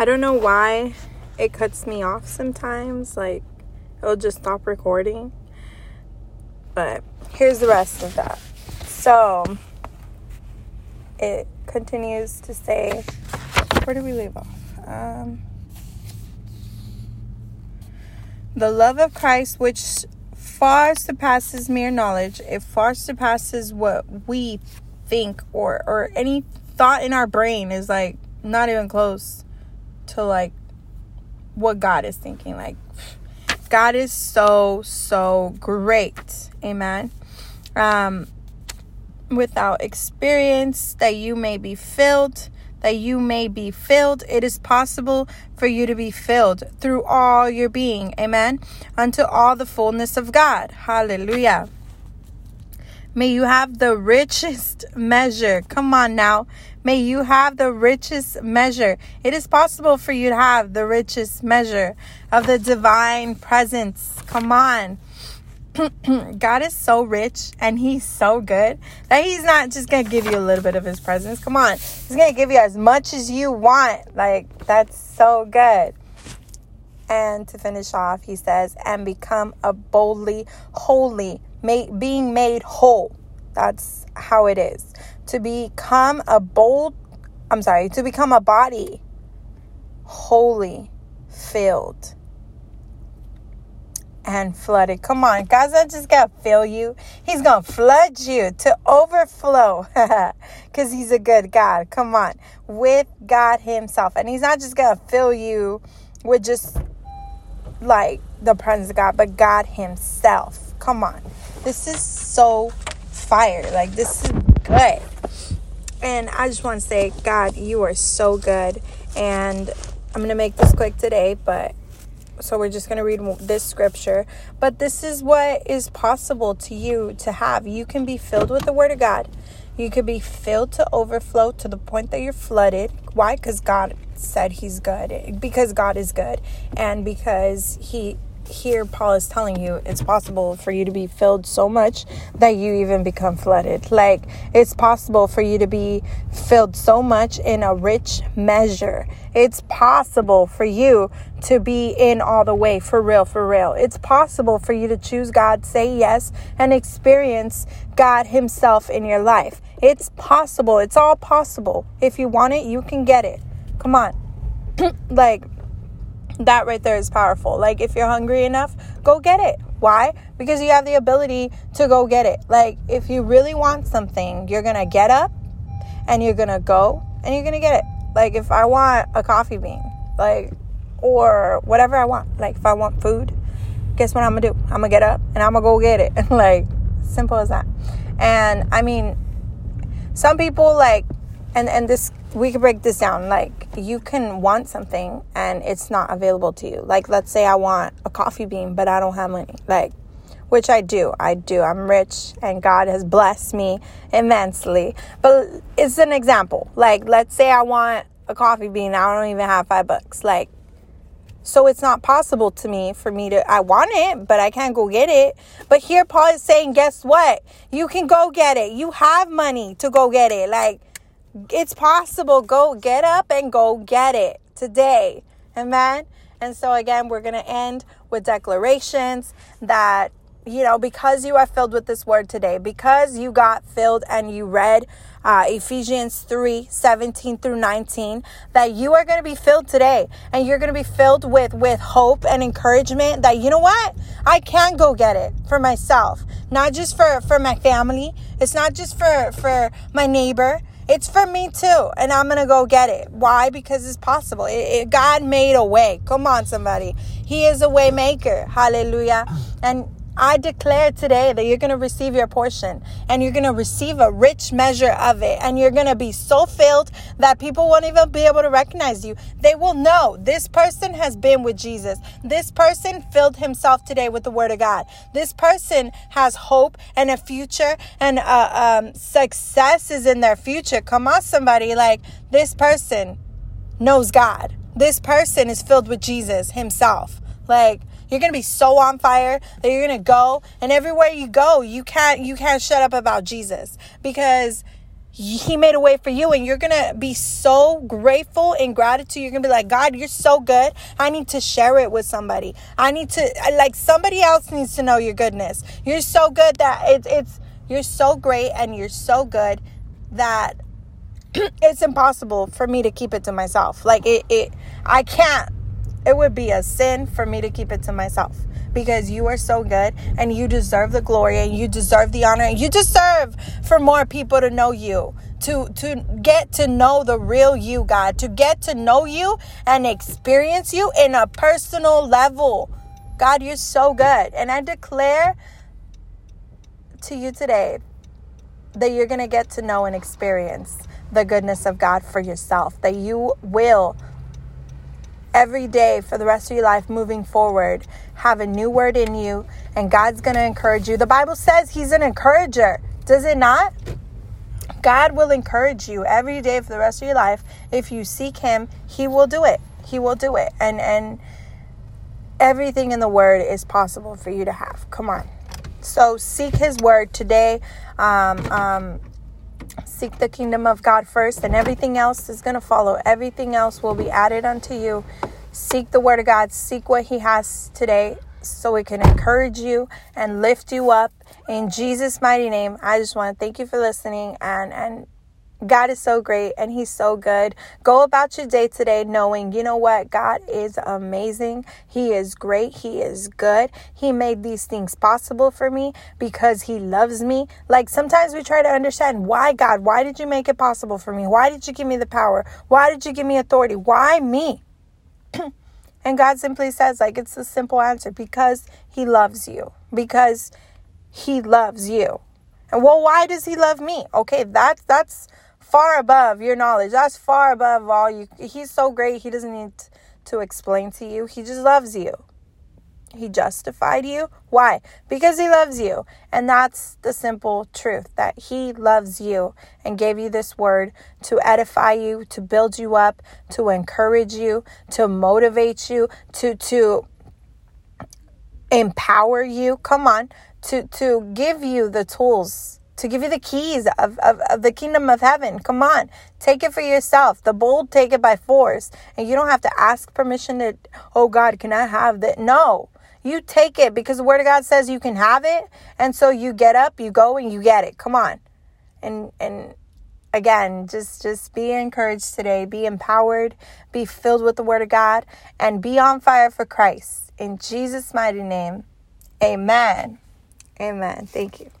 I don't know why it cuts me off sometimes. Like, it'll just stop recording. But here's the rest of that. So, it continues to say, where do we leave off? Um, the love of Christ, which far surpasses mere knowledge, it far surpasses what we think or or any thought in our brain is like not even close to like what God is thinking. Like God is so so great. Amen. Um without experience that you may be filled that you may be filled. It is possible for you to be filled through all your being. Amen. Unto all the fullness of God. Hallelujah. May you have the richest measure. Come on now. May you have the richest measure. It is possible for you to have the richest measure of the divine presence. Come on. God is so rich and he's so good that he's not just going to give you a little bit of his presence. Come on. He's going to give you as much as you want. Like, that's so good. And to finish off, he says, and become a boldly holy, being made whole. That's how it is. To become a bold, I'm sorry, to become a body holy, filled and flooded. Come on, God's not just gonna fill you, He's gonna flood you to overflow because He's a good God. Come on, with God Himself. And He's not just gonna fill you with just like the presence of God, but God Himself. Come on, this is so fire. Like, this is good. And I just want to say, God, you are so good. And I'm going to make this quick today, but so we're just going to read this scripture. But this is what is possible to you to have. You can be filled with the Word of God. You could be filled to overflow to the point that you're flooded. Why? Because God said He's good. Because God is good. And because He here Paul is telling you it's possible for you to be filled so much that you even become flooded. Like it's possible for you to be filled so much in a rich measure. It's possible for you to be in all the way for real, for real. It's possible for you to choose God, say yes, and experience God Himself in your life. It's possible. It's all possible. If you want it, you can get it. Come on. like, that right there is powerful. Like, if you're hungry enough, go get it. Why? Because you have the ability to go get it. Like, if you really want something, you're going to get up and you're going to go and you're going to get it. Like, if I want a coffee bean, like, or whatever I want, like, if I want food, guess what I'm going to do? I'm going to get up and I'm going to go get it. like, simple as that. And I mean, some people, like, and, and this we could break this down like you can want something and it's not available to you. Like let's say i want a coffee bean but i don't have money like which i do i do. I'm rich and god has blessed me immensely. But it's an example like let's say i want a coffee bean i don't even have five bucks like so it's not possible to me for me to i want it but i can't go get it. But here paul is saying guess what? You can go get it. You have money to go get it. Like it's possible. Go get up and go get it today. Amen. And so, again, we're going to end with declarations that, you know, because you are filled with this word today, because you got filled and you read uh, Ephesians 3 17 through 19, that you are going to be filled today and you're going to be filled with, with hope and encouragement that, you know what? I can go get it for myself, not just for, for my family. It's not just for, for my neighbor. It's for me too, and I'm gonna go get it. Why? Because it's possible. It, it, God made a way. Come on, somebody. He is a way maker. Hallelujah. And I declare today that you're going to receive your portion and you're going to receive a rich measure of it. And you're going to be so filled that people won't even be able to recognize you. They will know this person has been with Jesus. This person filled himself today with the word of God. This person has hope and a future and uh, um, success is in their future. Come on, somebody. Like this person knows God. This person is filled with Jesus himself. Like, you're going to be so on fire that you're going to go. And everywhere you go, you can't you can't shut up about Jesus because he made a way for you. And you're gonna be so grateful and gratitude. You're gonna be like god you're so good. I need to share it with somebody. I need to like somebody else needs to know your goodness. You're so good that it's it's you're so great and you're so good that it's impossible for me to keep it to myself. Like it, it i can't it would be a sin for me to keep it to myself because you are so good and you deserve the glory and you deserve the honor. And you deserve for more people to know you to to get to know the real you God to get to know you and experience you in a personal level. God you're so good. And I declare to you today that you're going to get to know and experience the goodness of God for yourself that you will every day for the rest of your life moving forward have a new word in you and God's going to encourage you. The Bible says he's an encourager. Does it not? God will encourage you every day for the rest of your life. If you seek him, he will do it. He will do it. And and everything in the word is possible for you to have. Come on. So seek his word today. Um, um, seek the kingdom of God first, and everything else is going to follow. Everything else will be added unto you. Seek the word of God, seek what he has today so it can encourage you and lift you up. In Jesus' mighty name, I just want to thank you for listening and and God is so great and He's so good. Go about your day today knowing, you know what? God is amazing. He is great. He is good. He made these things possible for me because He loves me. Like sometimes we try to understand why, God, why did you make it possible for me? Why did you give me the power? Why did you give me authority? Why me? and God simply says, like, it's a simple answer because He loves you. Because He loves you. And well, why does He love me? Okay, that's that's far above your knowledge. That's far above all you. He's so great. He doesn't need to explain to you. He just loves you. He justified you. Why? Because he loves you. And that's the simple truth that he loves you and gave you this word to edify you, to build you up, to encourage you, to motivate you, to to empower you. Come on, to to give you the tools to give you the keys of, of, of, the kingdom of heaven. Come on, take it for yourself. The bold take it by force. And you don't have to ask permission to, oh God, can I have that? No, you take it because the word of God says you can have it. And so you get up, you go and you get it. Come on. And, and, again just just be encouraged today be empowered be filled with the word of god and be on fire for christ in jesus mighty name amen amen thank you